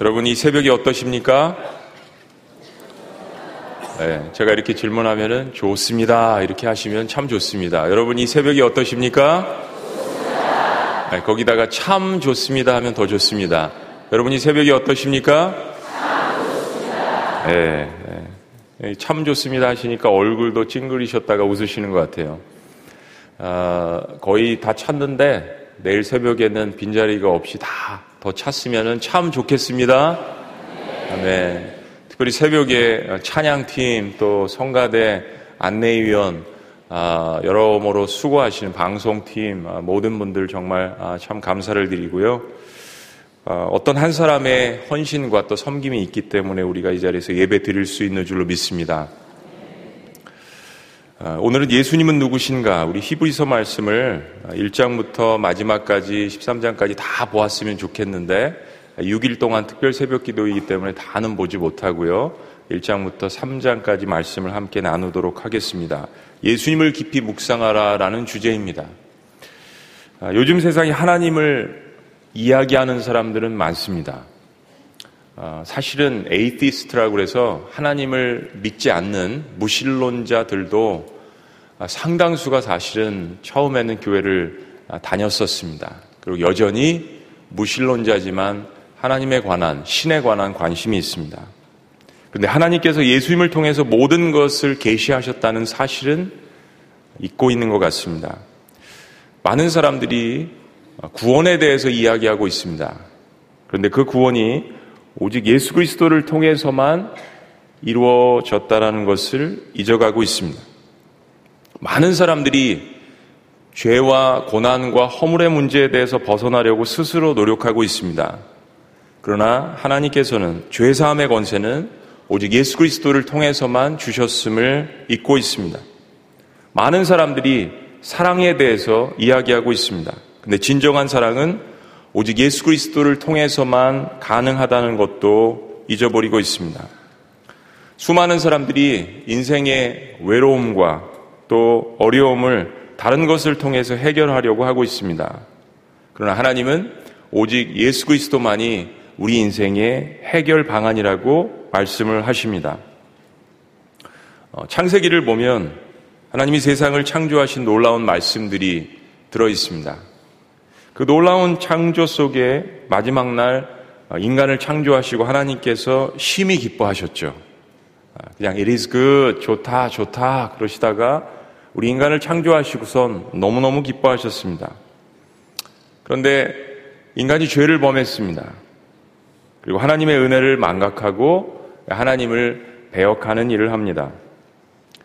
여러분 이 새벽이 어떠십니까? 네, 제가 이렇게 질문하면은 좋습니다. 이렇게 하시면 참 좋습니다. 여러분 이 새벽이 어떠십니까? 네, 거기다가 참 좋습니다 하면 더 좋습니다. 여러분 이 새벽이 어떠십니까? 참 좋습니다. 네, 네. 참 좋습니다 하시니까 얼굴도 찡그리셨다가 웃으시는 것 같아요. 아, 거의 다 찼는데 내일 새벽에는 빈자리가 없이 다 더 찼으면 참 좋겠습니다. 네. 특별히 새벽에 찬양팀 또 성가대 안내위원 아, 여러모로 수고하시는 방송팀 아, 모든 분들 정말 아, 참 감사를 드리고요. 어떤 한 사람의 헌신과 또 섬김이 있기 때문에 우리가 이 자리에서 예배 드릴 수 있는 줄로 믿습니다. 오늘은 예수님은 누구신가? 우리 히브리서 말씀을 1장부터 마지막까지 13장까지 다 보았으면 좋겠는데 6일 동안 특별 새벽 기도이기 때문에 다는 보지 못하고요. 1장부터 3장까지 말씀을 함께 나누도록 하겠습니다. 예수님을 깊이 묵상하라 라는 주제입니다. 아, 요즘 세상에 하나님을 이야기하는 사람들은 많습니다. 아, 사실은 에이티스트라고 해서 하나님을 믿지 않는 무신론자들도 아, 상당수가 사실은 처음에는 교회를 다녔었습니다. 그리고 여전히 무신론자지만 하나님에 관한, 신에 관한 관심이 있습니다. 그런데 하나님께서 예수님을 통해서 모든 것을 계시하셨다는 사실은 잊고 있는 것 같습니다. 많은 사람들이 구원에 대해서 이야기하고 있습니다. 그런데 그 구원이 오직 예수 그리스도를 통해서만 이루어졌다라는 것을 잊어가고 있습니다. 많은 사람들이 죄와 고난과 허물의 문제에 대해서 벗어나려고 스스로 노력하고 있습니다. 그러나 하나님께서는 죄사함의 권세는 오직 예수 그리스도를 통해서만 주셨음을 잊고 있습니다. 많은 사람들이 사랑에 대해서 이야기하고 있습니다. 근데 진정한 사랑은 오직 예수 그리스도를 통해서만 가능하다는 것도 잊어버리고 있습니다. 수많은 사람들이 인생의 외로움과 또 어려움을 다른 것을 통해서 해결하려고 하고 있습니다. 그러나 하나님은 오직 예수 그리스도만이 우리 인생의 해결 방안이라고 말씀을 하십니다. 어, 창세기를 보면 하나님이 세상을 창조하신 놀라운 말씀들이 들어 있습니다. 그 놀라운 창조 속에 마지막 날 어, 인간을 창조하시고 하나님께서 심히 기뻐하셨죠. 아, 그냥 it is good, 좋다, 좋다 그러시다가 우리 인간을 창조하시고선 너무너무 기뻐하셨습니다. 그런데 인간이 죄를 범했습니다. 그리고 하나님의 은혜를 망각하고 하나님을 배역하는 일을 합니다.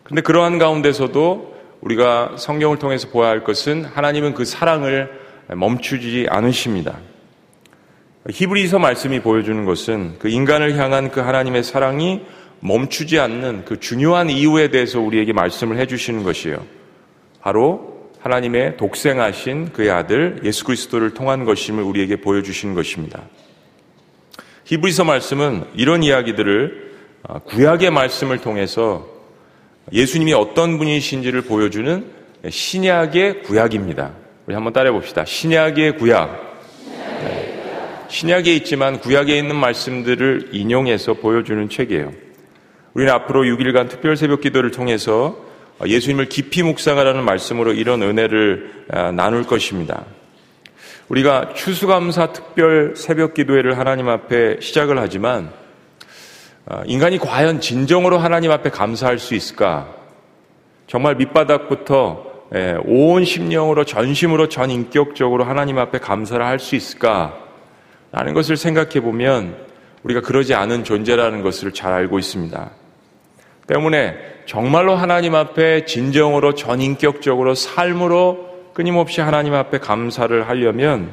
그런데 그러한 가운데서도 우리가 성경을 통해서 보아야 할 것은 하나님은 그 사랑을 멈추지 않으십니다. 히브리서 말씀이 보여주는 것은 그 인간을 향한 그 하나님의 사랑이 멈추지 않는 그 중요한 이유에 대해서 우리에게 말씀을 해주시는 것이에요. 바로 하나님의 독생하신 그의 아들 예수 그리스도를 통한 것임을 우리에게 보여주시는 것입니다. 히브리서 말씀은 이런 이야기들을 아, 구약의 말씀을 통해서 예수님이 어떤 분이신지를 보여주는 신약의 구약입니다. 우리 한번 따라해 봅시다. 신약의 구약. 네. 신약에 있지만 구약에 있는 말씀들을 인용해서 보여주는 책이에요. 우리는 앞으로 6일간 특별 새벽 기도를 통해서 예수님을 깊이 묵상하라는 말씀으로 이런 은혜를 아, 나눌 것입니다. 우리가 추수감사 특별 새벽 기도회를 하나님 앞에 시작을 하지만 어, 인간이 과연 진정으로 하나님 앞에 감사할 수 있을까? 정말 밑바닥부터 예, 온 심령으로 전심으로 전 인격적으로 하나님 앞에 감사를 할 수 있을까? 라는 것을 생각해 보면 우리가 그러지 않은 존재라는 것을 잘 알고 있습니다. 때문에 정말로 하나님 앞에 진정으로 전인격적으로 삶으로 끊임없이 하나님 앞에 감사를 하려면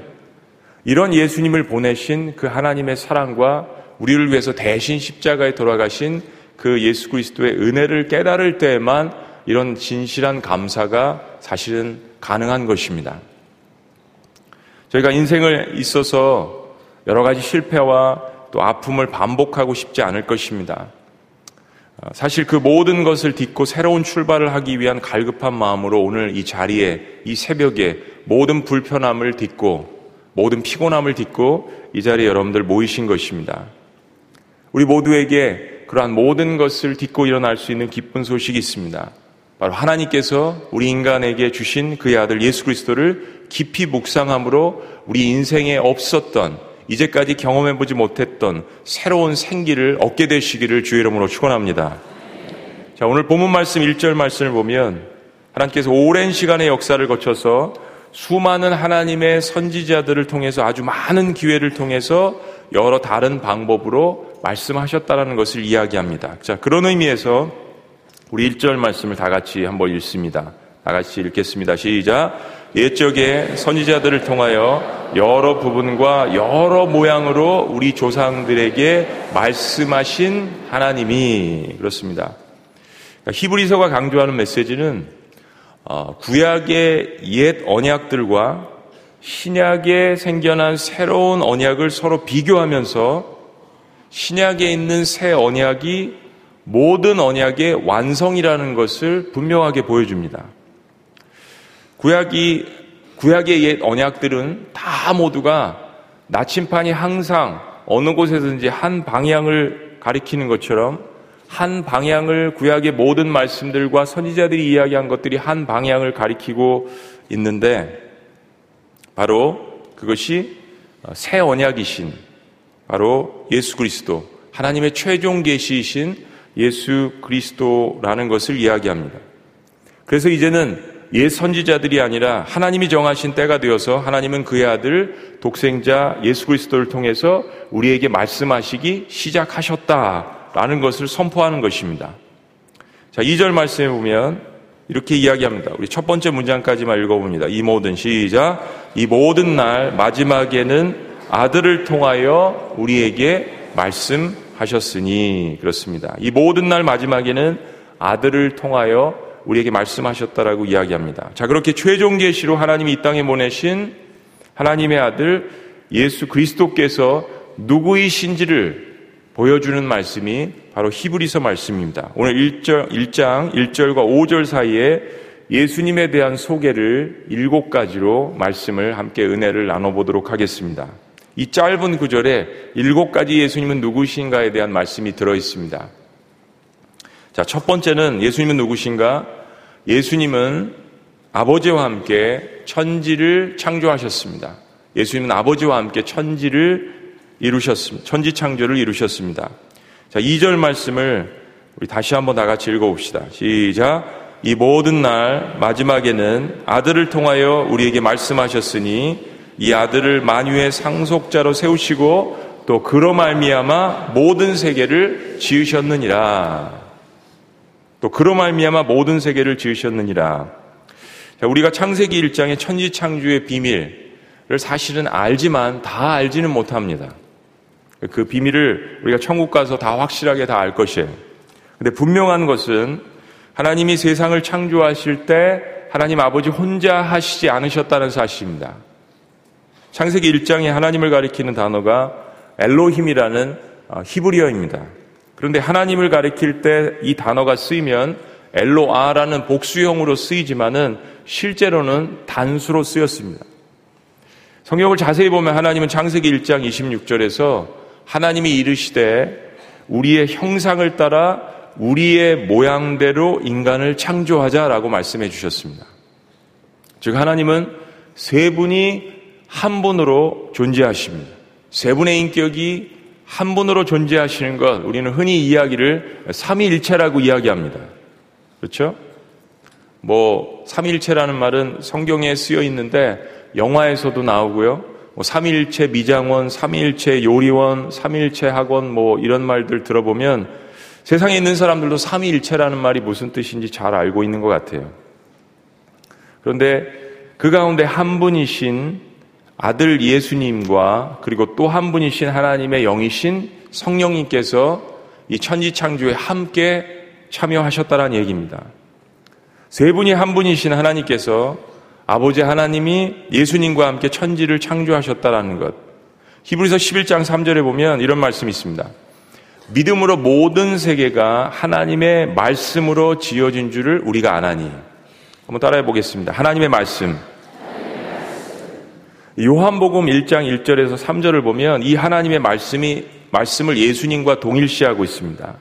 이런 예수님을 보내신 그 하나님의 사랑과 우리를 위해서 대신 십자가에 돌아가신 그 예수 그리스도의 은혜를 깨달을 때에만 이런 진실한 감사가 사실은 가능한 것입니다. 저희가 인생을 있어서 여러 가지 실패와 또 아픔을 반복하고 싶지 않을 것입니다. 어, 사실 그 모든 것을 딛고 새로운 출발을 하기 위한 갈급한 마음으로 오늘 이 자리에 이 새벽에 모든 불편함을 딛고 모든 피곤함을 딛고 이 자리에 여러분들 모이신 것입니다. 우리 모두에게 그러한 모든 것을 딛고 일어날 수 있는 기쁜 소식이 있습니다. 바로 하나님께서 우리 인간에게 주신 그의 아들 예수 그리스도를 깊이 묵상함으로 우리 인생에 없었던 이제까지 경험해 보지 못했던 새로운 생기를 얻게 되시기를 주의 이름으로 축원합니다. 자, 오늘 본문 말씀 1절 말씀을 보면 하나님께서 오랜 시간의 역사를 거쳐서 수많은 하나님의 선지자들을 통해서 아주 많은 기회를 통해서 여러 다른 방법으로 말씀하셨다라는 것을 이야기합니다. 자, 그런 의미에서 우리 1절 말씀을 다 같이 한번 읽습니다. 다 같이 읽겠습니다. 시작. 옛적에 선지자들을 통하여 여러 부분과 여러 모양으로 우리 조상들에게 말씀하신 하나님이 그렇습니다. 그러니까 히브리서가 강조하는 메시지는 어, 구약의 옛 언약들과 신약에 생겨난 새로운 언약을 서로 비교하면서 신약에 있는 새 언약이 모든 언약의 완성이라는 것을 분명하게 보여줍니다. 구약이 구약의 옛 언약들은 다 모두가 나침판이 항상 어느 곳에든지 한 방향을 가리키는 것처럼 한 방향을 구약의 모든 말씀들과 선지자들이 이야기한 것들이 한 방향을 가리키고 있는데 바로 그것이 새 언약이신 바로 예수 그리스도 하나님의 최종 계시이신 예수 그리스도라는 것을 이야기합니다. 그래서 이제는 옛 선지자들이 아니라 하나님이 정하신 때가 되어서 하나님은 그의 아들 독생자 예수 그리스도를 통해서 우리에게 말씀하시기 시작하셨다라는 것을 선포하는 것입니다. 자, 2절 말씀에 보면 이렇게 이야기합니다. 우리 첫 번째 문장까지만 읽어봅니다. 이 모든 시작. 이 모든 날 마지막에는 아들을 통하여 우리에게 말씀 하셨으니 그렇습니다. 이 모든 날 마지막에는 아들을 통하여 우리에게 말씀하셨다라고 이야기합니다. 자, 그렇게 최종 계시로 하나님이 이 땅에 보내신 하나님의 아들 예수 그리스도께서 누구이신지를 보여주는 말씀이 바로 히브리서 말씀입니다. 오늘 1절, 1장 1절과 5절 사이에 예수님에 대한 소개를 일곱 가지로 말씀을 함께 은혜를 나눠보도록 하겠습니다. 이 짧은 구절에 일곱 가지 예수님은 누구신가에 대한 말씀이 들어 있습니다. 자, 첫 번째는 예수님은 누구신가? 예수님은 아버지와 함께 천지를 창조하셨습니다. 예수님은 아버지와 함께 천지를 이루셨습니다. 천지 창조를 이루셨습니다. 자, 2절 말씀을 우리 다시 한번 다 같이 읽어봅시다. 시작. 이 모든 날 마지막에는 아들을 통하여 우리에게 말씀하셨으니 이 아들을 만유의 상속자로 세우시고 또 그로 말미암아 모든 세계를 지으셨느니라. 또 그로 말미암아 모든 세계를 지으셨느니라. 자, 우리가 창세기 1장의 천지 창조의 비밀을 사실은 알지만 다 알지는 못합니다. 그 비밀을 우리가 천국 가서 다 확실하게 다 알 것이에요. 근데 분명한 것은 하나님이 세상을 창조하실 때 하나님 아버지 혼자 하시지 않으셨다는 사실입니다. 창세기 1장에 하나님을 가리키는 단어가 엘로힘이라는 어, 히브리어입니다. 그런데 하나님을 가리킬 때 이 단어가 쓰이면 엘로아라는 복수형으로 쓰이지만은 실제로는 단수로 쓰였습니다. 성경을 자세히 보면 하나님은 창세기 1장 26절에서 하나님이 이르시되 우리의 형상을 따라 우리의 모양대로 인간을 창조하자라고 말씀해 주셨습니다. 즉 하나님은 세 분이 한 분으로 존재하십니다. 세 분의 인격이 한 분으로 존재하시는 것, 우리는 흔히 이야기를 삼위일체라고 이야기합니다. 그렇죠? 뭐, 삼위일체라는 말은 성경에 쓰여 있는데, 영화에서도 나오고요. 뭐, 삼위일체 미장원, 삼위일체 요리원, 삼위일체 학원, 뭐, 이런 말들 들어보면 세상에 있는 사람들도 삼위일체라는 말이 무슨 뜻인지 잘 알고 있는 것 같아요. 그런데 그 가운데 한 분이신 아들 예수님과 그리고 또 한 분이신 하나님의 영이신 성령님께서 이 천지 창조에 함께 참여하셨다는 얘기입니다. 세 분이 한 분이신 하나님께서 아버지 하나님이 예수님과 함께 천지를 창조하셨다라는 것. 히브리서 11장 3절에 보면 이런 말씀이 있습니다. 믿음으로 모든 세계가 하나님의 말씀으로 지어진 줄을 우리가 아나니. 한번 따라해 보겠습니다. 하나님의 말씀. 요한복음 1장 1절에서 3절을 보면 이 하나님의 말씀이 말씀을 예수님과 동일시하고 있습니다.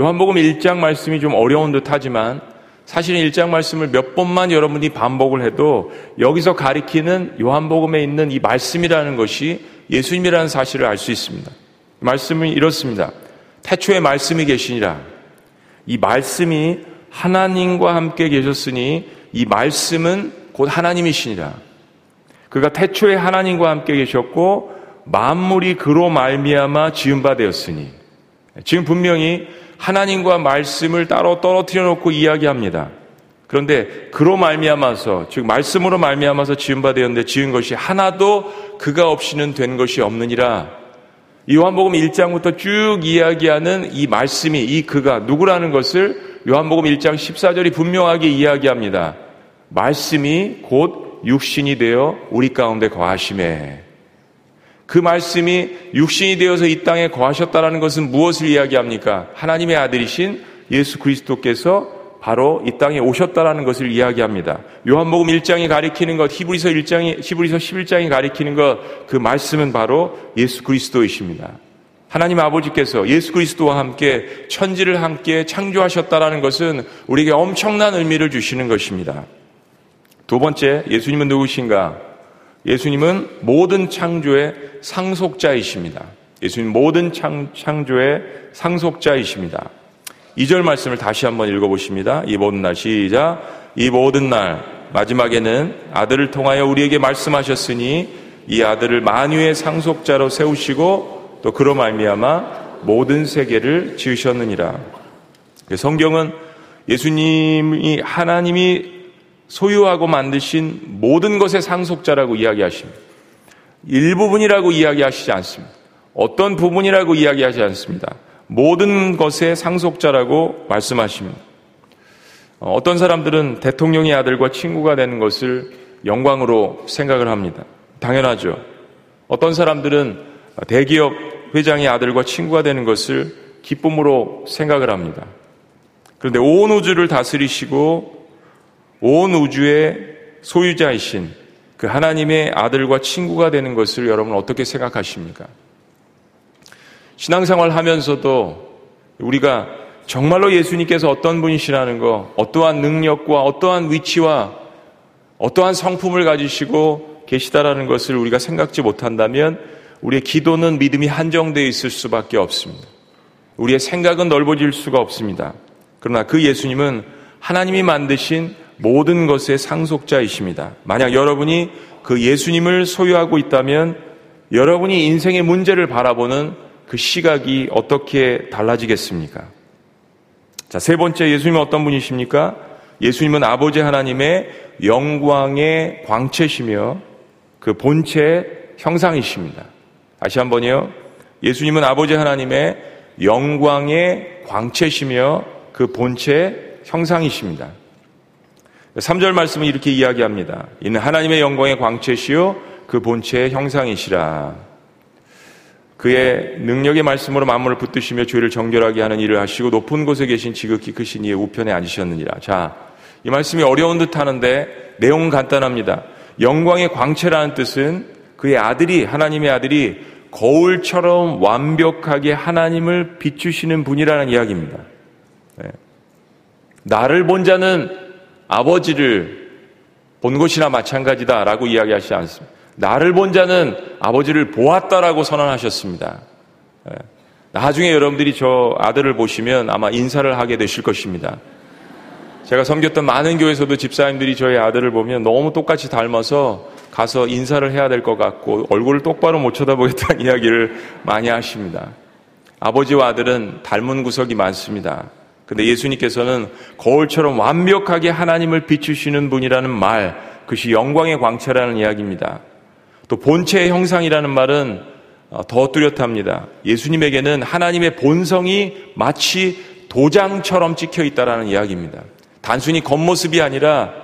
요한복음 1장 말씀이 좀 어려운 듯 하지만 사실은 1장 말씀을 몇 번만 여러분이 반복을 해도 여기서 가리키는 요한복음에 있는 이 말씀이라는 것이 예수님이라는 사실을 알 수 있습니다. 말씀은 이렇습니다. 태초에 말씀이 계시니라. 이 말씀이 하나님과 함께 계셨으니 이 말씀은 곧 하나님이시니라. 그가 태초에 하나님과 함께 계셨고 만물이 그로 말미암아 지은 바 되었으니 지금 분명히 하나님과 말씀을 따로 떨어뜨려 놓고 이야기합니다. 그런데 그로 말미암아서 즉 말씀으로 말미암아서 지은 바 되었는데 지은 것이 하나도 그가 없이는 된 것이 없느니라. 요한복음 1장부터 쭉 이야기하는 이 말씀이 이 그가 누구라는 것을 요한복음 1장 14절이 분명하게 이야기합니다. 말씀이 곧 육신이 되어 우리 가운데 거하심에 그 말씀이 육신이 되어서 이 땅에 거하셨다라는 것은 무엇을 이야기합니까? 하나님의 아들이신 예수 그리스도께서 바로 이 땅에 오셨다라는 것을 이야기합니다. 요한복음 1장이 가리키는 것, 히브리서 1장이 히브리서 11장이 가리키는 것, 그 말씀은 바로 예수 그리스도이십니다. 하나님 아버지께서 예수 그리스도와 함께 천지를 함께 창조하셨다라는 것은 우리에게 엄청난 의미를 주시는 것입니다. 두 번째, 예수님은 누구신가? 예수님은 모든 창조의 상속자이십니다. 예수님 모든 창, 창조의 상속자이십니다. 2절 말씀을 다시 한번 읽어보십니다. 이 모든 날 시작. 이 모든 날 마지막에는 아들을 통하여 우리에게 말씀하셨으니 이 아들을 만유의 상속자로 세우시고 또 그로 말미암아 모든 세계를 지으셨느니라. 성경은 예수님이 하나님이 소유하고 만드신 모든 것의 상속자라고 이야기하십니다. 일부분이라고 이야기하시지 않습니다. 어떤 부분이라고 이야기하지 않습니다. 모든 것의 상속자라고 말씀하십니다. 어, 어떤 사람들은 대통령의 아들과 친구가 되는 것을 영광으로 생각을 합니다. 당연하죠. 어떤 사람들은 대기업 회장의 아들과 친구가 되는 것을 기쁨으로 생각을 합니다. 그런데 온 우주를 다스리시고 온 우주의 소유자이신 그 하나님의 아들과 친구가 되는 것을 여러분 어떻게 생각하십니까? 신앙생활 하면서도 우리가 정말로 예수님께서 어떤 분이시라는 거, 어떠한 능력과 어떠한 위치와 어떠한 성품을 가지시고 계시다라는 것을 우리가 생각지 못한다면 우리의 기도는 믿음이 한정되어 있을 수밖에 없습니다. 우리의 생각은 넓어질 수가 없습니다. 그러나 그 예수님은 하나님이 만드신 모든 것의 상속자이십니다. 만약 여러분이 그 예수님을 소유하고 있다면 여러분이 인생의 문제를 바라보는 그 시각이 어떻게 달라지겠습니까? 자, 세 번째 예수님은 어떤 분이십니까? 예수님은 아버지 하나님의 영광의 광채시며 그 본체 형상이십니다. 다시 한 번요. 예수님은 아버지 하나님의 영광의 광채시며 그 본체 형상이십니다. 3절 말씀은 이렇게 이야기합니다. 이는 하나님의 영광의 광채시요 그 본체의 형상이시라. 그의 능력의 말씀으로 만물을 붙드시며 죄를 정결하게 하는 일을 하시고 높은 곳에 계신 지극히 크신 이의 우편에 앉으셨느니라. 자, 이 말씀이 어려운 듯 하는데 내용은 간단합니다. 영광의 광채라는 뜻은 그의 아들이 하나님의 아들이 거울처럼 완벽하게 하나님을 비추시는 분이라는 이야기입니다. 네. 나를 본 자는 아버지를 본 것이나 마찬가지다라고 이야기하시지 않습니다. 나를 본 자는 아버지를 보았다라고 선언하셨습니다. 예. 나중에 여러분들이 저 아들을 보시면 아마 인사를 하게 되실 것입니다. 제가 섬겼던 많은 교회에서도 집사님들이 저희 아들을 보면 너무 똑같이 닮아서 가서 인사를 해야 될 것 같고 얼굴을 똑바로 못 쳐다보겠다는 이야기를 많이 하십니다. 아버지와 아들은 닮은 구석이 많습니다. 근데 예수님께서는 거울처럼 완벽하게 하나님을 비추시는 분이라는 말, 그것이 영광의 광채라는 이야기입니다. 또 본체의 형상이라는 말은 어, 더 뚜렷합니다. 예수님에게는 하나님의 본성이 마치 도장처럼 찍혀 있다라는 이야기입니다. 단순히 겉모습이 아니라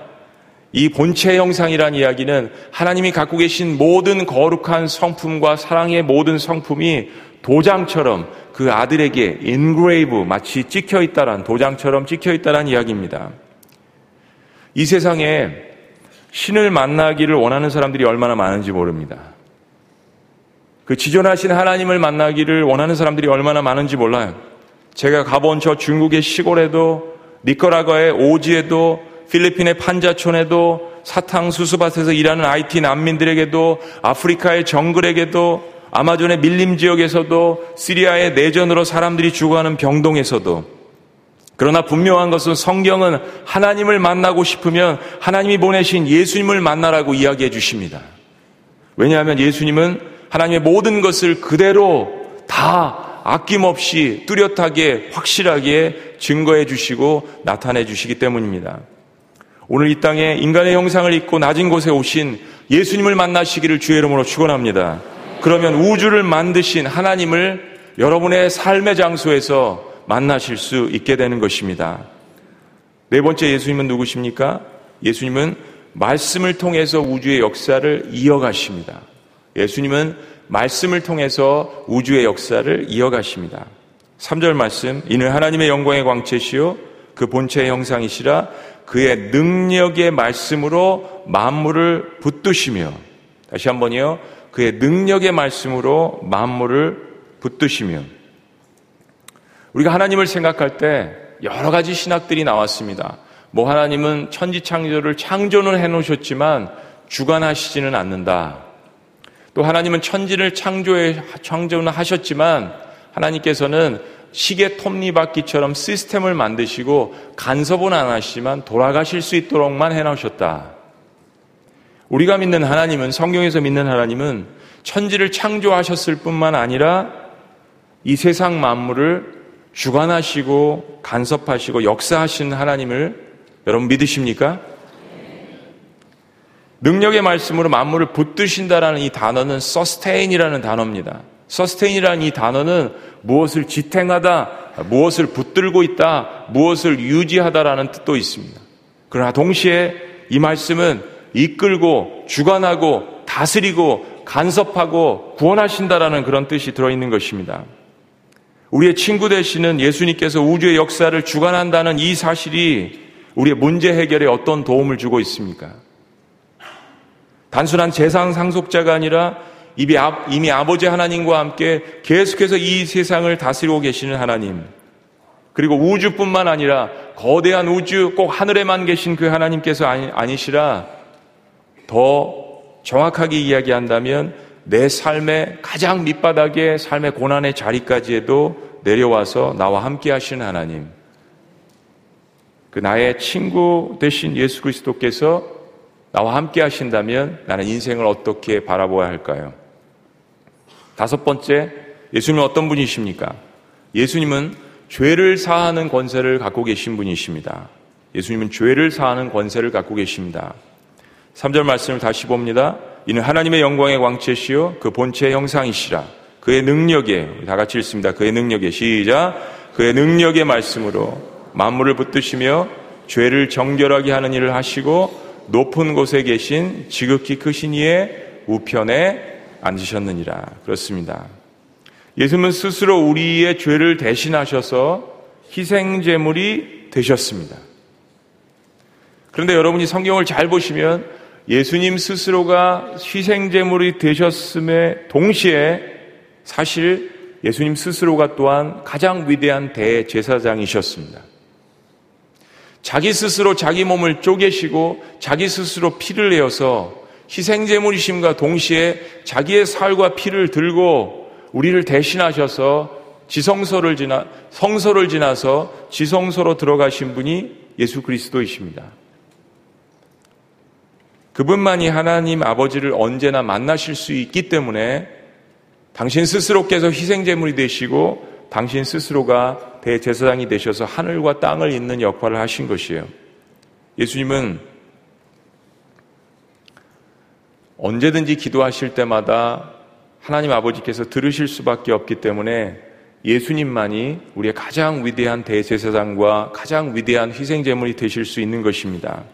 이 본체 형상이라는 이야기는 하나님이 갖고 계신 모든 거룩한 성품과 사랑의 모든 성품이 도장처럼 그 아들에게 engrave 마치 찍혀 있다란 도장처럼 찍혀 있다란 이야기입니다. 이 세상에 신을 만나기를 원하는 사람들이 얼마나 많은지 모릅니다. 그 지존하신 하나님을 만나기를 원하는 사람들이 얼마나 많은지 몰라요. 제가 가본 저 중국의 시골에도 니커라과의 오지에도 필리핀의 판자촌에도 사탕수수밭에서 일하는 IT 난민들에게도 아프리카의 정글에게도 아마존의 밀림 지역에서도 시리아의 내전으로 사람들이 죽어가는 병동에서도 그러나 분명한 것은 성경은 하나님을 만나고 싶으면 하나님이 보내신 예수님을 만나라고 이야기해 주십니다. 왜냐하면 예수님은 하나님의 모든 것을 그대로 다 아낌없이 뚜렷하게 확실하게 증거해 주시고 나타내 주시기 때문입니다. 오늘 이 땅에 인간의 형상을 입고 낮은 곳에 오신 예수님을 만나시기를 주의 이름으로 축원합니다. 그러면 우주를 만드신 하나님을 여러분의 삶의 장소에서 만나실 수 있게 되는 것입니다. 네 번째 예수님은 누구십니까? 예수님은 말씀을 통해서 우주의 역사를 이어가십니다. 예수님은 말씀을 통해서 우주의 역사를 이어가십니다. 3절 말씀, 이는 하나님의 영광의 광채시요 그 본체의 형상이시라 그의 능력의 말씀으로 만물을 붙드시며 다시 한번요. 그의 능력의 말씀으로 만물을 붙드시며 우리가 하나님을 생각할 때 여러 가지 신학들이 나왔습니다. 뭐 하나님은 천지 창조를 창조는 해 놓으셨지만 주관하시지는 않는다. 또 하나님은 천지를 창조해 창조는 하셨지만 하나님께서는 시계 톱니바퀴처럼 시스템을 만드시고 간섭은 안 하시지만 돌아가실 수 있도록만 해 놓으셨다. 우리가 믿는 하나님은 성경에서 믿는 하나님은 천지를 창조하셨을 뿐만 아니라 이 세상 만물을 주관하시고 간섭하시고 역사하신 하나님을 여러분 믿으십니까? 능력의 말씀으로 만물을 붙드신다라는 이 단어는 서스테인이라는 단어입니다. 서스테인이라는 이 단어는 무엇을 지탱하다, 무엇을 붙들고 있다, 무엇을 유지하다라는 뜻도 있습니다. 그러나 동시에 이 말씀은 이끌고 주관하고 다스리고 간섭하고 구원하신다라는 그런 뜻이 들어있는 것입니다. 우리의 친구 되시는 예수님께서 우주의 역사를 주관한다는 이 사실이 우리의 문제 해결에 어떤 도움을 주고 있습니까? 단순한 재상 상속자가 아니라 이미 아버지 하나님과 함께 계속해서 이 세상을 다스리고 계시는 하나님, 그리고 우주뿐만 아니라 거대한 우주 꼭 하늘에만 계신 그 하나님께서 아니시라 더 정확하게 이야기한다면 내 삶의 가장 밑바닥의 삶의 고난의 자리까지에도 내려와서 나와 함께 하시는 하나님. 그 나의 친구 되신 예수 그리스도께서 나와 함께 하신다면 나는 인생을 어떻게 바라보아야 할까요? 다섯 번째, 예수님은 어떤 분이십니까? 예수님은 죄를 사하는 권세를 갖고 계신 분이십니다. 예수님은 죄를 사하는 권세를 갖고 계십니다. 3절 말씀을 다시 봅니다. 이는 하나님의 영광의 광채시요 그 본체의 형상이시라. 그의 능력에 다 같이 읽습니다. 그의 능력에 시작. 그의 능력의 말씀으로 만물을 붙드시며 죄를 정결하게 하는 일을 하시고 높은 곳에 계신 지극히 크신 이의 우편에 앉으셨느니라. 그렇습니다. 예수님은 스스로 우리의 죄를 대신하셔서 희생제물이 되셨습니다. 그런데 여러분이 성경을 잘 보시면 예수님 스스로가 희생제물이 되셨음에 동시에 사실 예수님 스스로가 또한 가장 위대한 대제사장이셨습니다. 자기 스스로 자기 몸을 쪼개시고 자기 스스로 피를 내어서 희생제물이심과 동시에 자기의 살과 피를 들고 우리를 대신하셔서 지성소를 지나 성소를 지나서 지성소로 들어가신 분이 예수 그리스도이십니다. 그분만이 하나님 아버지를 언제나 만나실 수 있기 때문에 당신 스스로께서 희생제물이 되시고 당신 스스로가 대제사장이 되셔서 하늘과 땅을 잇는 역할을 하신 것이에요. 예수님은 언제든지 기도하실 때마다 하나님 아버지께서 들으실 수밖에 없기 때문에 예수님만이 우리의 가장 위대한 대제사장과 가장 위대한 희생제물이 되실 수 있는 것입니다.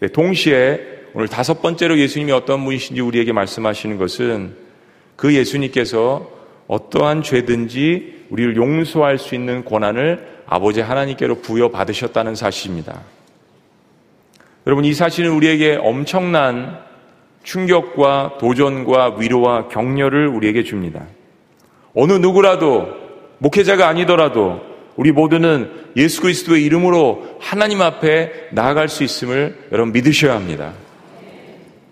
네, 동시에 오늘 다섯 번째로 예수님이 어떤 분이신지 우리에게 말씀하시는 것은 그 예수님께서 어떠한 죄든지 우리를 용서할 수 있는 권한을 아버지 하나님께로 부여받으셨다는 사실입니다. 여러분, 이 사실은 우리에게 엄청난 충격과 도전과 위로와 격려를 우리에게 줍니다. 어느 누구라도 목회자가 아니더라도 우리 모두는 예수 그리스도의 이름으로 하나님 앞에 나아갈 수 있음을 여러분 믿으셔야 합니다.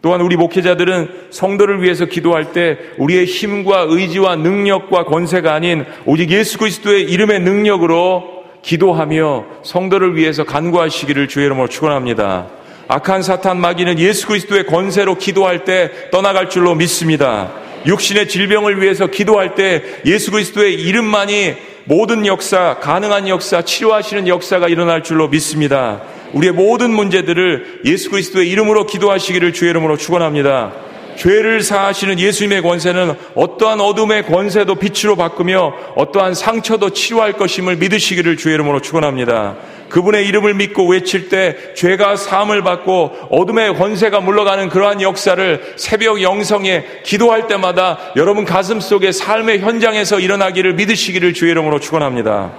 또한 우리 목회자들은 성도를 위해서 기도할 때 우리의 힘과 의지와 능력과 권세가 아닌 오직 예수 그리스도의 이름의 능력으로 기도하며 성도를 위해서 간구하시기를 주의 이름으로 축원합니다. 악한 사탄 마귀는 예수 그리스도의 권세로 기도할 때 떠나갈 줄로 믿습니다. 육신의 질병을 위해서 기도할 때 예수 그리스도의 이름만이 모든 역사, 가능한 역사, 치료하시는 역사가 일어날 줄로 믿습니다. 우리의 모든 문제들을 예수 그리스도의 이름으로 기도하시기를 주의 이름으로 축원합니다. 죄를 사하시는 예수님의 권세는 어떠한 어둠의 권세도 빛으로 바꾸며 어떠한 상처도 치료할 것임을 믿으시기를 주의 이름으로 축원합니다. 그분의 이름을 믿고 외칠 때 죄가 사함을 받고 어둠의 권세가 물러가는 그러한 역사를 새벽 영성에 기도할 때마다 여러분 가슴 속에 삶의 현장에서 일어나기를 믿으시기를 주의 이름으로 축원합니다.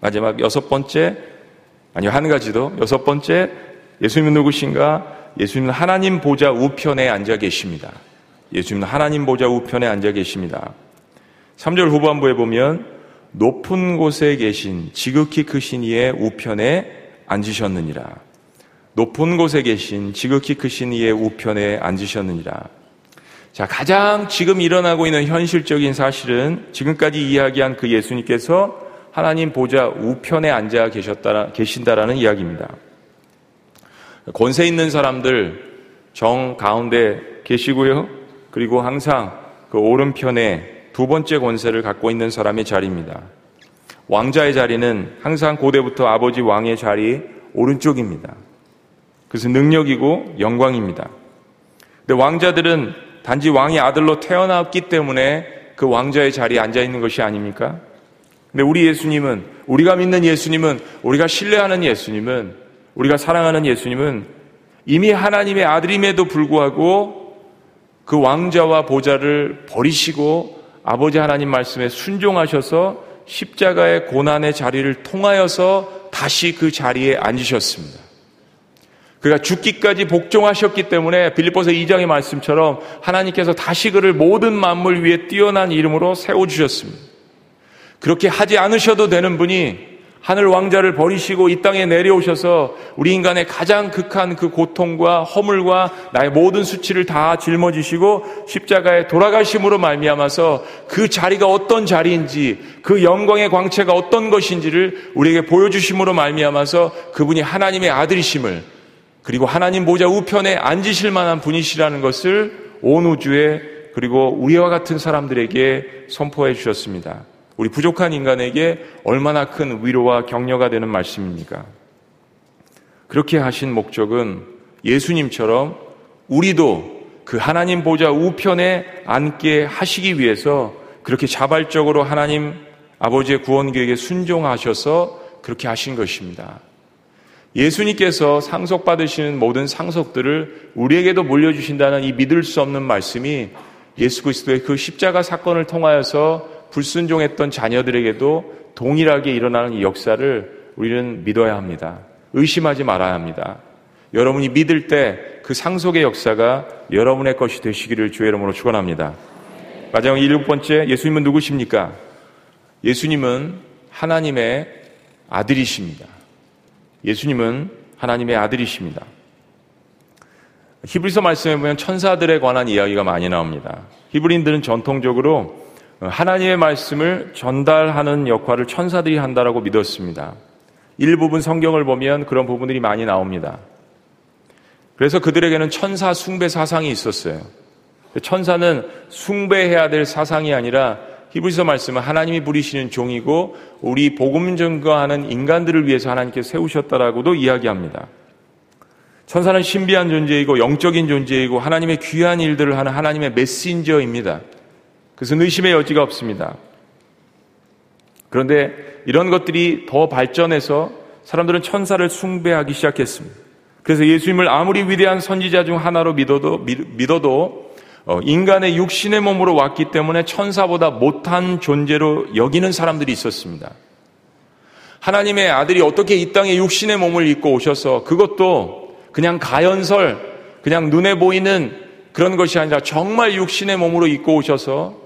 마지막 여섯 번째 아니요, 한 가지 더. 여섯 번째, 예수님은 누구신가? 예수님은 하나님 보좌 우편에 앉아 계십니다. 예수님은 하나님 보좌 우편에 앉아 계십니다. 3절 후반부에 보면 높은 곳에 계신 지극히 크신 이의 우편에 앉으셨느니라. 높은 곳에 계신 지극히 크신 이의 우편에 앉으셨느니라. 자, 가장 지금 일어나고 있는 현실적인 사실은 지금까지 이야기한 그 예수님께서 하나님 보좌 우편에 앉아 계셨다, 계신다라는 이야기입니다. 권세 있는 사람들 정 가운데 계시고요. 그리고 항상 그 오른편에 두 번째 권세를 갖고 있는 사람의 자리입니다. 왕자의 자리는 항상 고대부터 아버지 왕의 자리 오른쪽입니다. 그래서 능력이고 영광입니다. 근데 왕자들은 단지 왕의 아들로 태어났기 때문에 그 왕자의 자리에 앉아 있는 것이 아닙니까? 근데 우리 예수님은, 우리가 믿는 예수님은, 우리가 신뢰하는 예수님은, 우리가 사랑하는 예수님은 이미 하나님의 아들임에도 불구하고 그 왕자와 보좌를 버리시고 아버지 하나님 말씀에 순종하셔서 십자가의 고난의 자리를 통하여서 다시 그 자리에 앉으셨습니다. 그가 죽기까지 복종하셨기 때문에 빌립보서 2장의 말씀처럼 하나님께서 다시 그를 모든 만물 위에 뛰어난 이름으로 세워주셨습니다. 그렇게 하지 않으셔도 되는 분이 하늘 왕자를 버리시고 이 땅에 내려오셔서 우리 인간의 가장 극한 그 고통과 허물과 나의 모든 수치를 다 짊어지시고 십자가에 돌아가심으로 말미암아서 그 자리가 어떤 자리인지 그 영광의 광채가 어떤 것인지를 우리에게 보여주심으로 말미암아서 그분이 하나님의 아들이심을 그리고 하나님 보좌 우편에 앉으실 만한 분이시라는 것을 온 우주에 그리고 우리와 같은 사람들에게 선포해 주셨습니다. 우리 부족한 인간에게 얼마나 큰 위로와 격려가 되는 말씀입니까? 그렇게 하신 목적은 예수님처럼 우리도 그 하나님 보좌 우편에 앉게 하시기 위해서 그렇게 자발적으로 하나님 아버지의 구원 계획에 순종하셔서 그렇게 하신 것입니다. 예수님께서 상속받으시는 모든 상속들을 우리에게도 물려주신다는 이 믿을 수 없는 말씀이 예수 그리스도의 그 십자가 사건을 통하여서 불순종했던 자녀들에게도 동일하게 일어나는 이 역사를 우리는 믿어야 합니다. 의심하지 말아야 합니다. 여러분이 믿을 때 그 상속의 역사가 여러분의 것이 되시기를 주의 이름으로 축원합니다. 마지막 일곱 번째 예수님은 누구십니까? 예수님은 하나님의 아들이십니다. 예수님은 하나님의 아들이십니다. 히브리서 말씀에 보면 천사들에 관한 이야기가 많이 나옵니다. 히브리인들은 전통적으로 하나님의 말씀을 전달하는 역할을 천사들이 한다라고 믿었습니다. 일부분 성경을 보면 그런 부분들이 많이 나옵니다. 그래서 그들에게는 천사 숭배 사상이 있었어요. 천사는 숭배해야 될 사상이 아니라 히브리서 말씀은 하나님이 부리시는 종이고 우리 복음 증거하는 인간들을 위해서 하나님께서 세우셨다라고도 이야기합니다. 천사는 신비한 존재이고 영적인 존재이고 하나님의 귀한 일들을 하는 하나님의 메신저입니다. 그것은 의심의 여지가 없습니다. 그런데 이런 것들이 더 발전해서 사람들은 천사를 숭배하기 시작했습니다. 그래서 예수님을 아무리 위대한 선지자 중 하나로 믿어도, 믿어도 어, 인간의 육신의 몸으로 왔기 때문에 천사보다 못한 존재로 여기는 사람들이 있었습니다. 하나님의 아들이 어떻게 이 땅에 육신의 몸을 입고 오셔서 그것도 그냥 가연설, 그냥 눈에 보이는 그런 것이 아니라 정말 육신의 몸으로 입고 오셔서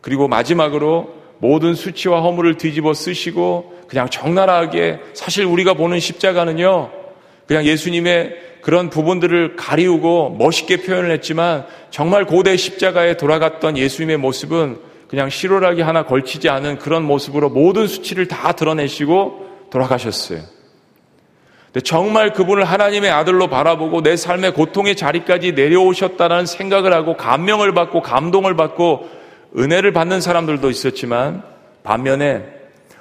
그리고 마지막으로 모든 수치와 허물을 뒤집어 쓰시고 그냥 적나라하게 사실 우리가 보는 십자가는요. 그냥 예수님의 그런 부분들을 가리우고 멋있게 표현을 했지만 정말 고대 십자가에 돌아갔던 예수님의 모습은 그냥 실오라기 하나 걸치지 않은 그런 모습으로 모든 수치를 다 드러내시고 돌아가셨어요. 정말 그분을 하나님의 아들로 바라보고 내 삶의 고통의 자리까지 내려오셨다는 생각을 하고 감명을 받고 감동을 받고 은혜를 받는 사람들도 있었지만 반면에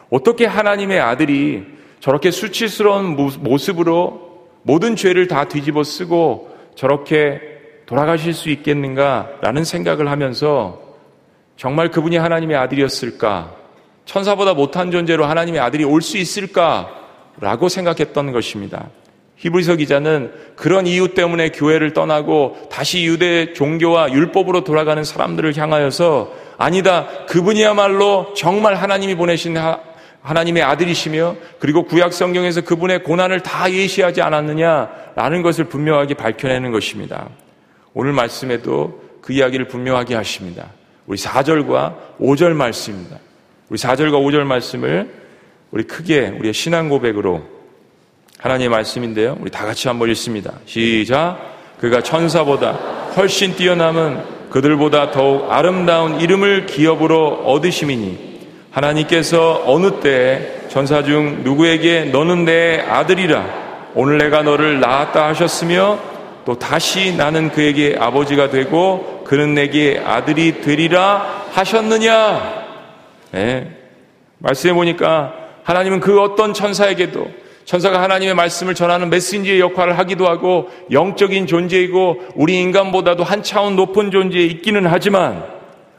어떻게 하나님의 아들이 저렇게 수치스러운 모습으로 모든 죄를 다 뒤집어 쓰고 저렇게 돌아가실 수 있겠는가라는 생각을 하면서 정말 그분이 하나님의 아들이었을까? 천사보다 못한 존재로 하나님의 아들이 올 수 있을까? 라고 생각했던 것입니다. 히브리서 기자는 그런 이유 때문에 교회를 떠나고 다시 유대 종교와 율법으로 돌아가는 사람들을 향하여서 아니다. 그분이야말로 정말 하나님이 보내신 하나님의 아들이시며 그리고 구약 성경에서 그분의 고난을 다 예시하지 않았느냐라는 것을 분명하게 밝혀내는 것입니다. 오늘 말씀에도 그 이야기를 분명하게 하십니다. 우리 4절과 5절 말씀입니다. 우리 4절과 5절 말씀을 우리 크게 우리의 신앙 고백으로 하나님의 말씀인데요. 우리 다 같이 한번 읽습니다. 시작. 그가 천사보다 훨씬 뛰어남은 그들보다 더욱 아름다운 이름을 기업으로 얻으심이니 하나님께서 어느 때에 전사 중 누구에게 너는 내 아들이라 오늘 내가 너를 낳았다 하셨으며 또 다시 나는 그에게 아버지가 되고 그는 내게 아들이 되리라 하셨느냐? 네. 말씀해 보니까 하나님은 그 어떤 천사에게도 천사가 하나님의 말씀을 전하는 메신지의 역할을 하기도 하고 영적인 존재이고 우리 인간보다도 한 차원 높은 존재에 있기는 하지만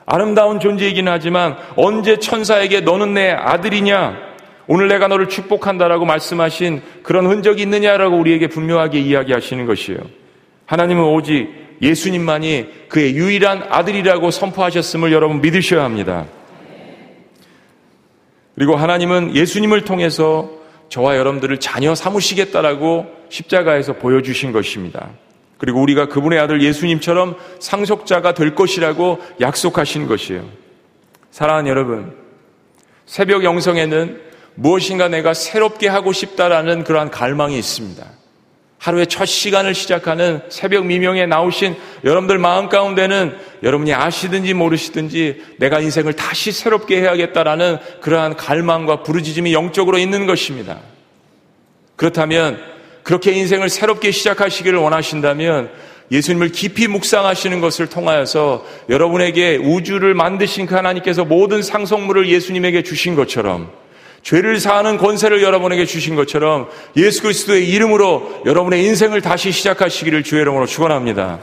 아름다운 존재이기는 하지만 언제 천사에게 너는 내 아들이냐 오늘 내가 너를 축복한다라고 말씀하신 그런 흔적이 있느냐라고 우리에게 분명하게 이야기하시는 것이에요. 하나님은 오직 예수님만이 그의 유일한 아들이라고 선포하셨음을 여러분 믿으셔야 합니다. 그리고 하나님은 예수님을 통해서 저와 여러분들을 자녀 삼으시겠다라고 십자가에서 보여주신 것입니다. 그리고 우리가 그분의 아들 예수님처럼 상속자가 될 것이라고 약속하신 것이에요. 사랑하는 여러분, 새벽 영성에는 무엇인가 내가 새롭게 하고 싶다라는 그러한 갈망이 있습니다. 하루의 첫 시간을 시작하는 새벽 미명에 나오신 여러분들 마음 가운데는 여러분이 아시든지 모르시든지 내가 인생을 다시 새롭게 해야겠다라는 그러한 갈망과 부르짖음이 영적으로 있는 것입니다. 그렇다면 그렇게 인생을 새롭게 시작하시기를 원하신다면 예수님을 깊이 묵상하시는 것을 통하여서 여러분에게 우주를 만드신 그 하나님께서 모든 상속물을 예수님에게 주신 것처럼 죄를 사하는 권세를 여러분에게 주신 것처럼 예수 그리스도의 이름으로 여러분의 인생을 다시 시작하시기를 주의 이름으로 축원합니다.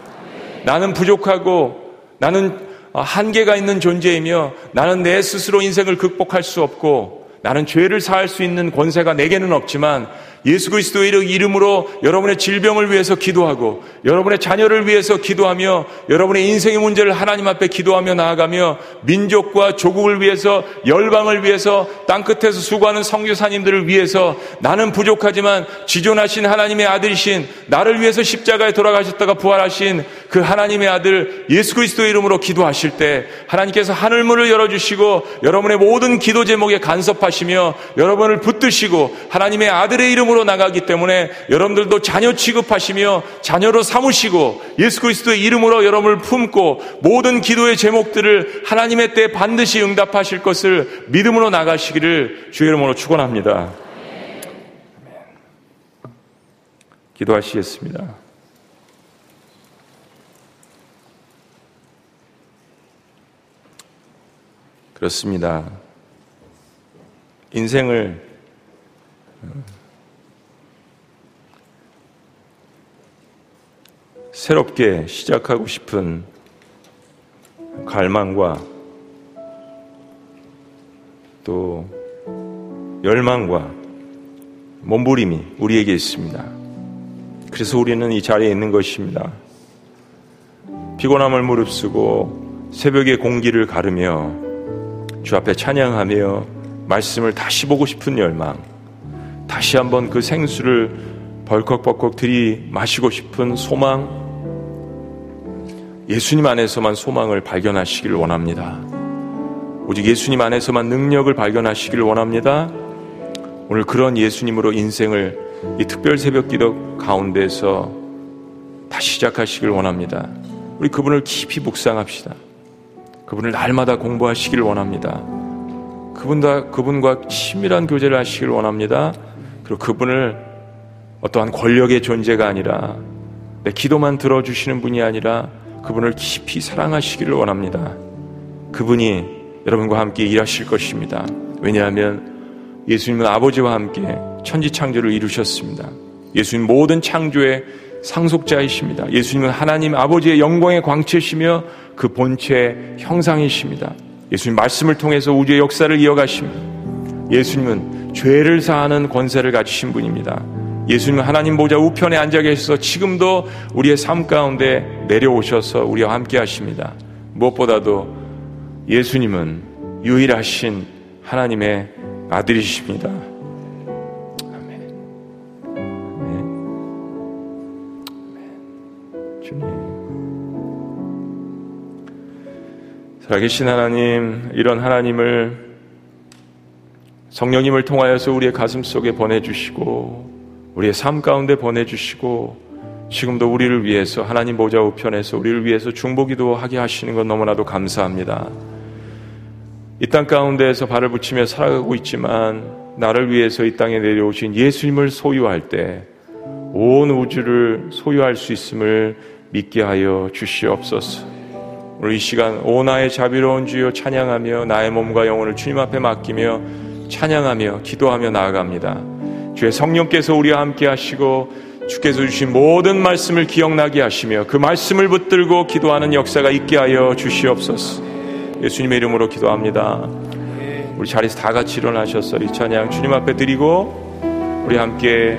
나는 부족하고 나는 한계가 있는 존재이며 나는 내 스스로 인생을 극복할 수 없고 나는 죄를 사할 수 있는 권세가 내게는 없지만 예수 그리스도의 이름으로 여러분의 질병을 위해서 기도하고 여러분의 자녀를 위해서 기도하며 여러분의 인생의 문제를 하나님 앞에 기도하며 나아가며 민족과 조국을 위해서 열방을 위해서 땅끝에서 수고하는 성교사님들을 위해서 나는 부족하지만 지존하신 하나님의 아들이신 나를 위해서 십자가에 돌아가셨다가 부활하신 그 하나님의 아들 예수 그리스도의 이름으로 기도하실 때 하나님께서 하늘문을 열어주시고 여러분의 모든 기도 제목에 간섭하시며 여러분을 붙드시고 하나님의 아들의 이름으로 세상으로 나가기 때문에 여러분들도 자녀 취급하시며 자녀로 삼으시고 예수 그리스도의 이름으로 여러분을 품고 모든 기도의 제목들을 하나님의 때 반드시 응답하실 것을 믿음으로 나가시기를 주의 이름으로 축원합니다. 기도하시겠습니다. 그렇습니다. 인생을 새롭게 시작하고 싶은 갈망과 또 열망과 몸부림이 우리에게 있습니다. 그래서 우리는 이 자리에 있는 것입니다. 피곤함을 무릅쓰고 새벽의 공기를 가르며 주 앞에 찬양하며 말씀을 다시 보고 싶은 열망, 다시 한번 그 생수를 벌컥벌컥 들이 마시고 싶은 소망, 예수님 안에서만 소망을 발견하시길 원합니다. 오직 예수님 안에서만 능력을 발견하시길 원합니다. 오늘 그런 예수님으로 인생을 이 특별 새벽 기도 가운데서 다시 시작하시길 원합니다. 우리 그분을 깊이 묵상합시다. 그분을 날마다 공부하시길 원합니다. 그분과, 그분과 친밀한 교제를 하시길 원합니다. 그리고 그분을 어떠한 권력의 존재가 아니라 내 기도만 들어주시는 분이 아니라 그분을 깊이 사랑하시기를 원합니다. 그분이 여러분과 함께 일하실 것입니다. 왜냐하면 예수님은 아버지와 함께 천지 창조를 이루셨습니다. 예수님 모든 창조의 상속자이십니다. 예수님은 하나님 아버지의 영광의 광채시며 그 본체의 형상이십니다. 예수님 말씀을 통해서 우주의 역사를 이어가십니다. 예수님은 죄를 사하는 권세를 가지신 분입니다. 예수님은 하나님 보좌 우편에 앉아 계셔서 지금도 우리의 삶 가운데 내려오셔서 우리와 함께 하십니다. 무엇보다도 예수님은 유일하신 하나님의 아들이십니다. 아멘. 아멘. 주님. 살아계신 하나님, 이런 하나님을 성령님을 통하여서 우리의 가슴 속에 보내주시고, 우리의 삶 가운데 보내주시고 지금도 우리를 위해서 하나님 보좌 우편에서 우리를 위해서 중보기도 하게 하시는 것 너무나도 감사합니다. 이 땅 가운데에서 발을 붙이며 살아가고 있지만 나를 위해서 이 땅에 내려오신 예수님을 소유할 때 온 우주를 소유할 수 있음을 믿게 하여 주시옵소서. 오늘 이 시간 오 나의 자비로운 주여 찬양하며 나의 몸과 영혼을 주님 앞에 맡기며 찬양하며 기도하며 나아갑니다. 주의 성령께서 우리와 함께 하시고 주께서 주신 모든 말씀을 기억나게 하시며 그 말씀을 붙들고 기도하는 역사가 있게 하여 주시옵소서. 예수님의 이름으로 기도합니다. 우리 자리에서 다 같이 일어나셔서 이 찬양 주님 앞에 드리고 우리 함께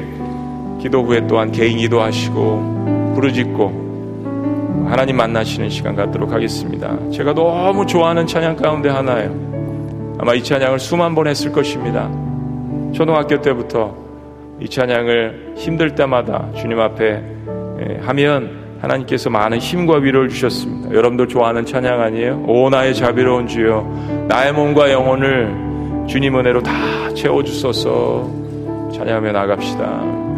기도 후에 또한 개인 기도하시고 부르짖고 하나님 만나시는 시간 갖도록 하겠습니다. 제가 너무 좋아하는 찬양 가운데 하나예요. 아마 이 찬양을 수만 번 했을 것입니다. 초등학교 때부터 이 찬양을 힘들 때마다 주님 앞에 예, 하면 하나님께서 많은 힘과 위로를 주셨습니다. 여러분들 좋아하는 찬양 아니에요? 오 나의 자비로운 주여 나의 몸과 영혼을 주님 은혜로 다 채워주소서 찬양하며 나갑시다.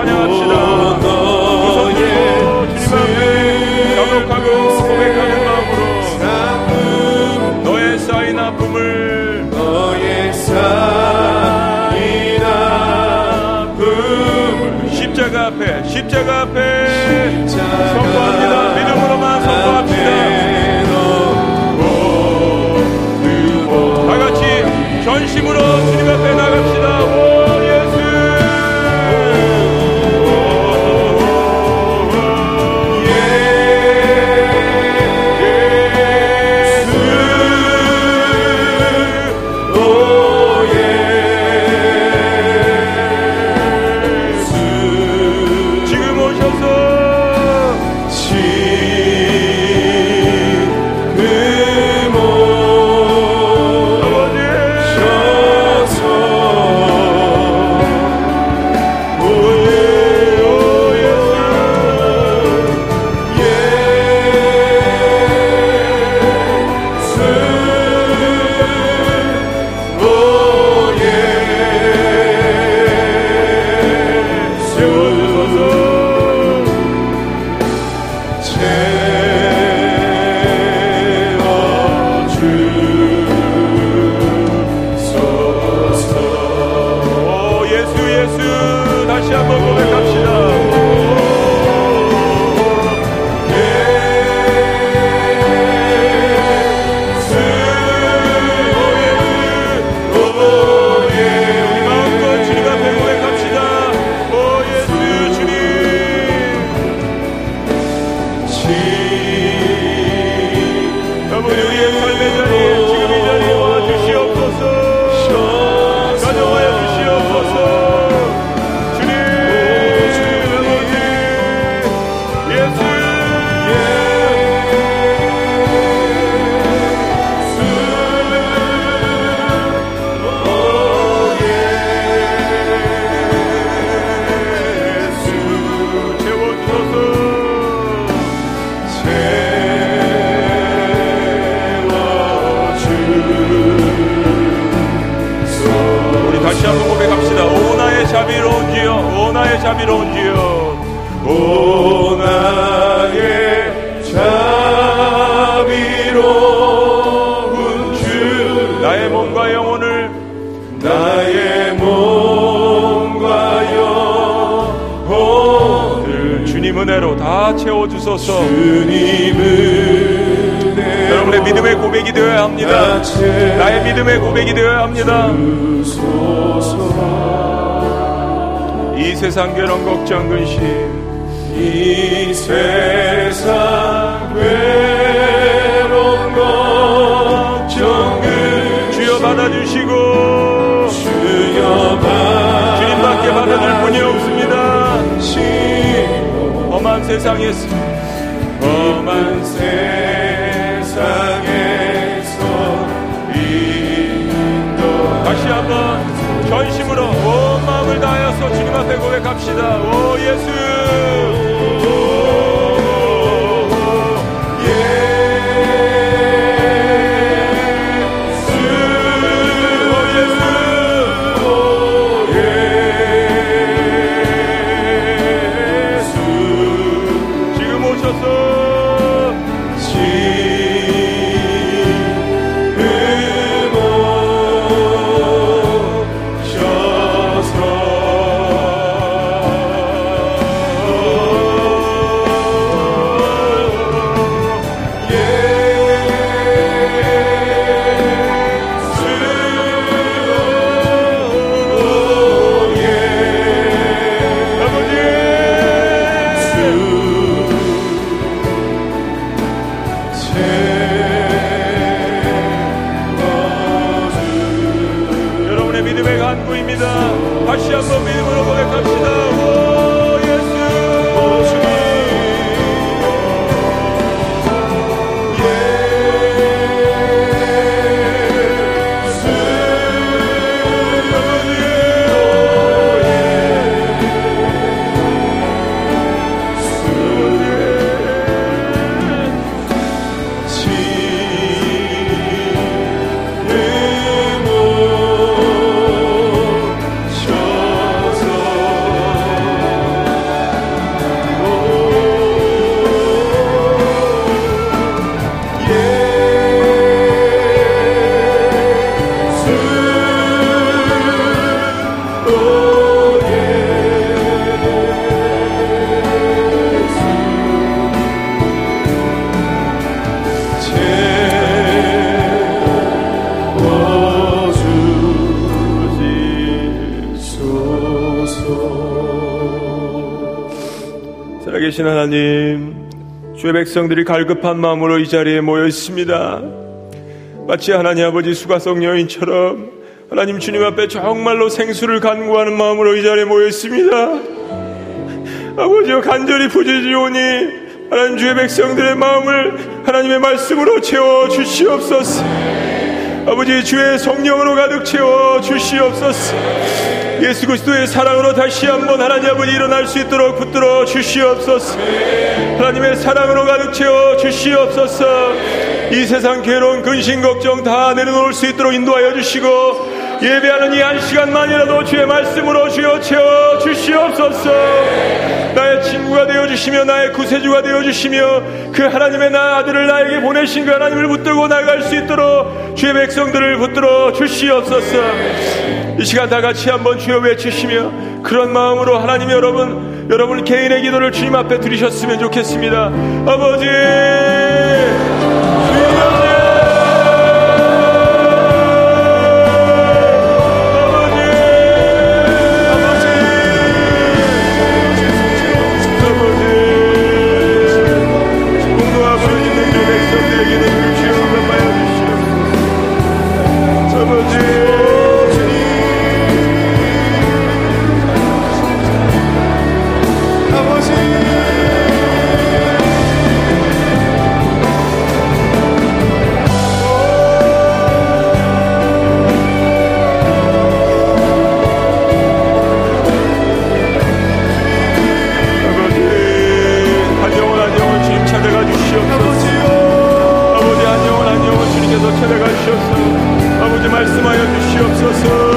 찬양합시다. 두손 들고 주님 앞에 감독하고 고백하는 마음으로 너의 쌓인 아픔을 너의 쌓인 아픔을 십자가 앞에 십자가 앞에 선포합니다. 믿음으로만 선포합시다. 다 같이 전심으로 주님 앞에 여러분의 믿음의 고백이 되어야 합니다. 나의 믿음의 고백이 되어야 합니다. 이 세상 괴로운 걱정 근심 이 세상 괴로운 걱정 그 주여 받아주시고 주여 주님밖에 받아줄 분이 없습니다. 험한 세상에서 전심으로 온 마음을 다하여서 주님 앞에 고백합시다. 오 예수. 여러분의 믿음의 간구입니다. 다시 한번 믿음으로 고백합시다. 하나님, 주의 백성들이 갈급한 마음으로 이 자리에 모여 있습니다. 마치 하나님 아버지 수가성 여인처럼 하나님 주님 앞에 정말로 생수를 간구하는 마음으로 이 자리에 모여 있습니다. 아버지여 간절히 부재지오니 하나님 주의 백성들의 마음을 하나님의 말씀으로 채워 주시옵소서. 아버지 주의 성령으로 가득 채워 주시옵소서. 예수 그리스도의 사랑으로 다시 한번 하나님 아버지 일어날 수 있도록 붙들어 주시옵소서. 하나님의 사랑으로 가득 채워 주시옵소서. 이 세상 괴로운 근심 걱정 다 내려놓을 수 있도록 인도하여 주시고 예배하는 이 한 시간만이라도 주의 말씀으로 주여 채워 주시옵소서. 나의 친구가 되어 주시며 나의 구세주가 되어 주시며 그 하나님의 나 아들을 나에게 보내신 그 하나님을 붙들고 나갈 수 있도록 주의 백성들을 붙들어 주시옵소서. 이 시간 다 같이 한번 주여 외치시며 그런 마음으로 하나님 여러분 여러분 개인의 기도를 주님 앞에 드리셨으면 좋겠습니다. 아버지 말씀하여 주시옵소서.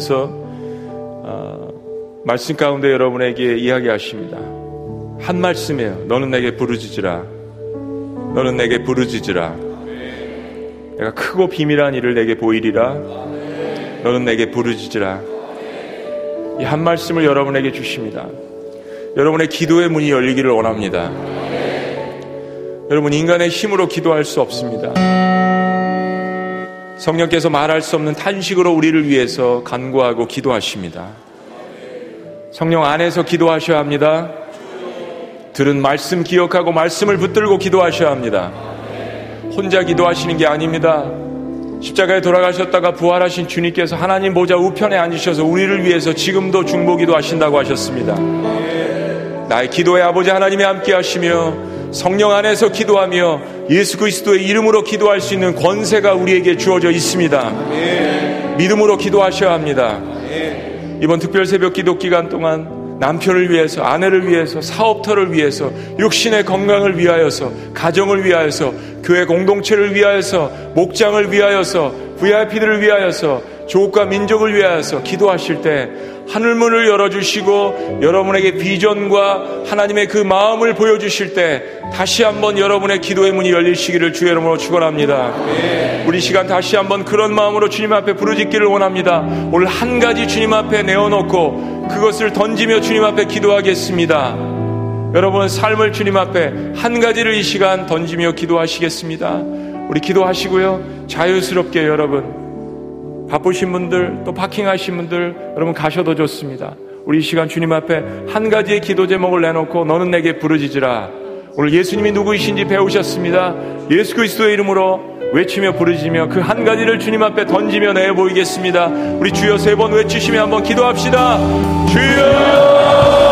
하나님께서 어, 말씀 가운데 여러분에게 이야기하십니다. 한 말씀이에요. 너는 내게 부르짖으라. 너는 내게 부르짖으라. 내가 크고 비밀한 일을 내게 보이리라. 너는 내게 부르짖으라. 이 한 말씀을 여러분에게 주십니다. 여러분의 기도의 문이 열리기를 원합니다. 여러분 인간의 힘으로 기도할 수 없습니다. 성령께서 말할 수 없는 탄식으로 우리를 위해서 간구하고 기도하십니다. 성령 안에서 기도하셔야 합니다. 들은 말씀 기억하고 말씀을 붙들고 기도하셔야 합니다. 혼자 기도하시는 게 아닙니다. 십자가에 돌아가셨다가 부활하신 주님께서 하나님 보좌 우편에 앉으셔서 우리를 위해서 지금도 중보기도 하신다고 하셨습니다. 나의 기도에 아버지 하나님이 함께 하시며 성령 안에서 기도하며 예수 그리스도의 이름으로 기도할 수 있는 권세가 우리에게 주어져 있습니다. 믿음으로 기도하셔야 합니다. 이번 특별 새벽 기도 기간 동안 남편을 위해서, 아내를 위해서, 사업터를 위해서, 육신의 건강을 위하여서, 가정을 위하여서, 교회 공동체를 위하여서, 목장을 위하여서, VIP들을 위하여서, 조국과 민족을 위하여서 기도하실 때 하늘문을 열어주시고 여러분에게 비전과 하나님의 그 마음을 보여주실 때 다시 한번 여러분의 기도의 문이 열리시기를 주의 이름으로 축원합니다. 우리 시간 다시 한번 그런 마음으로 주님 앞에 부르짖기를 원합니다. 오늘 한 가지 주님 앞에 내어놓고 그것을 던지며 주님 앞에 기도하겠습니다. 여러분 삶을 주님 앞에 한 가지를 이 시간 던지며 기도하시겠습니다. 우리 기도하시고요. 자유스럽게 여러분 바쁘신 분들 또 파킹하신 분들 여러분 가셔도 좋습니다. 우리 이 시간 주님 앞에 한 가지의 기도 제목을 내놓고 너는 내게 부르짖으라. 오늘 예수님이 누구이신지 배우셨습니다. 예수 그리스도의 이름으로 외치며 부르짖으며 그 한 가지를 주님 앞에 던지며 내 보이겠습니다. 우리 주여 세 번 외치시며 한번 기도합시다. 주여!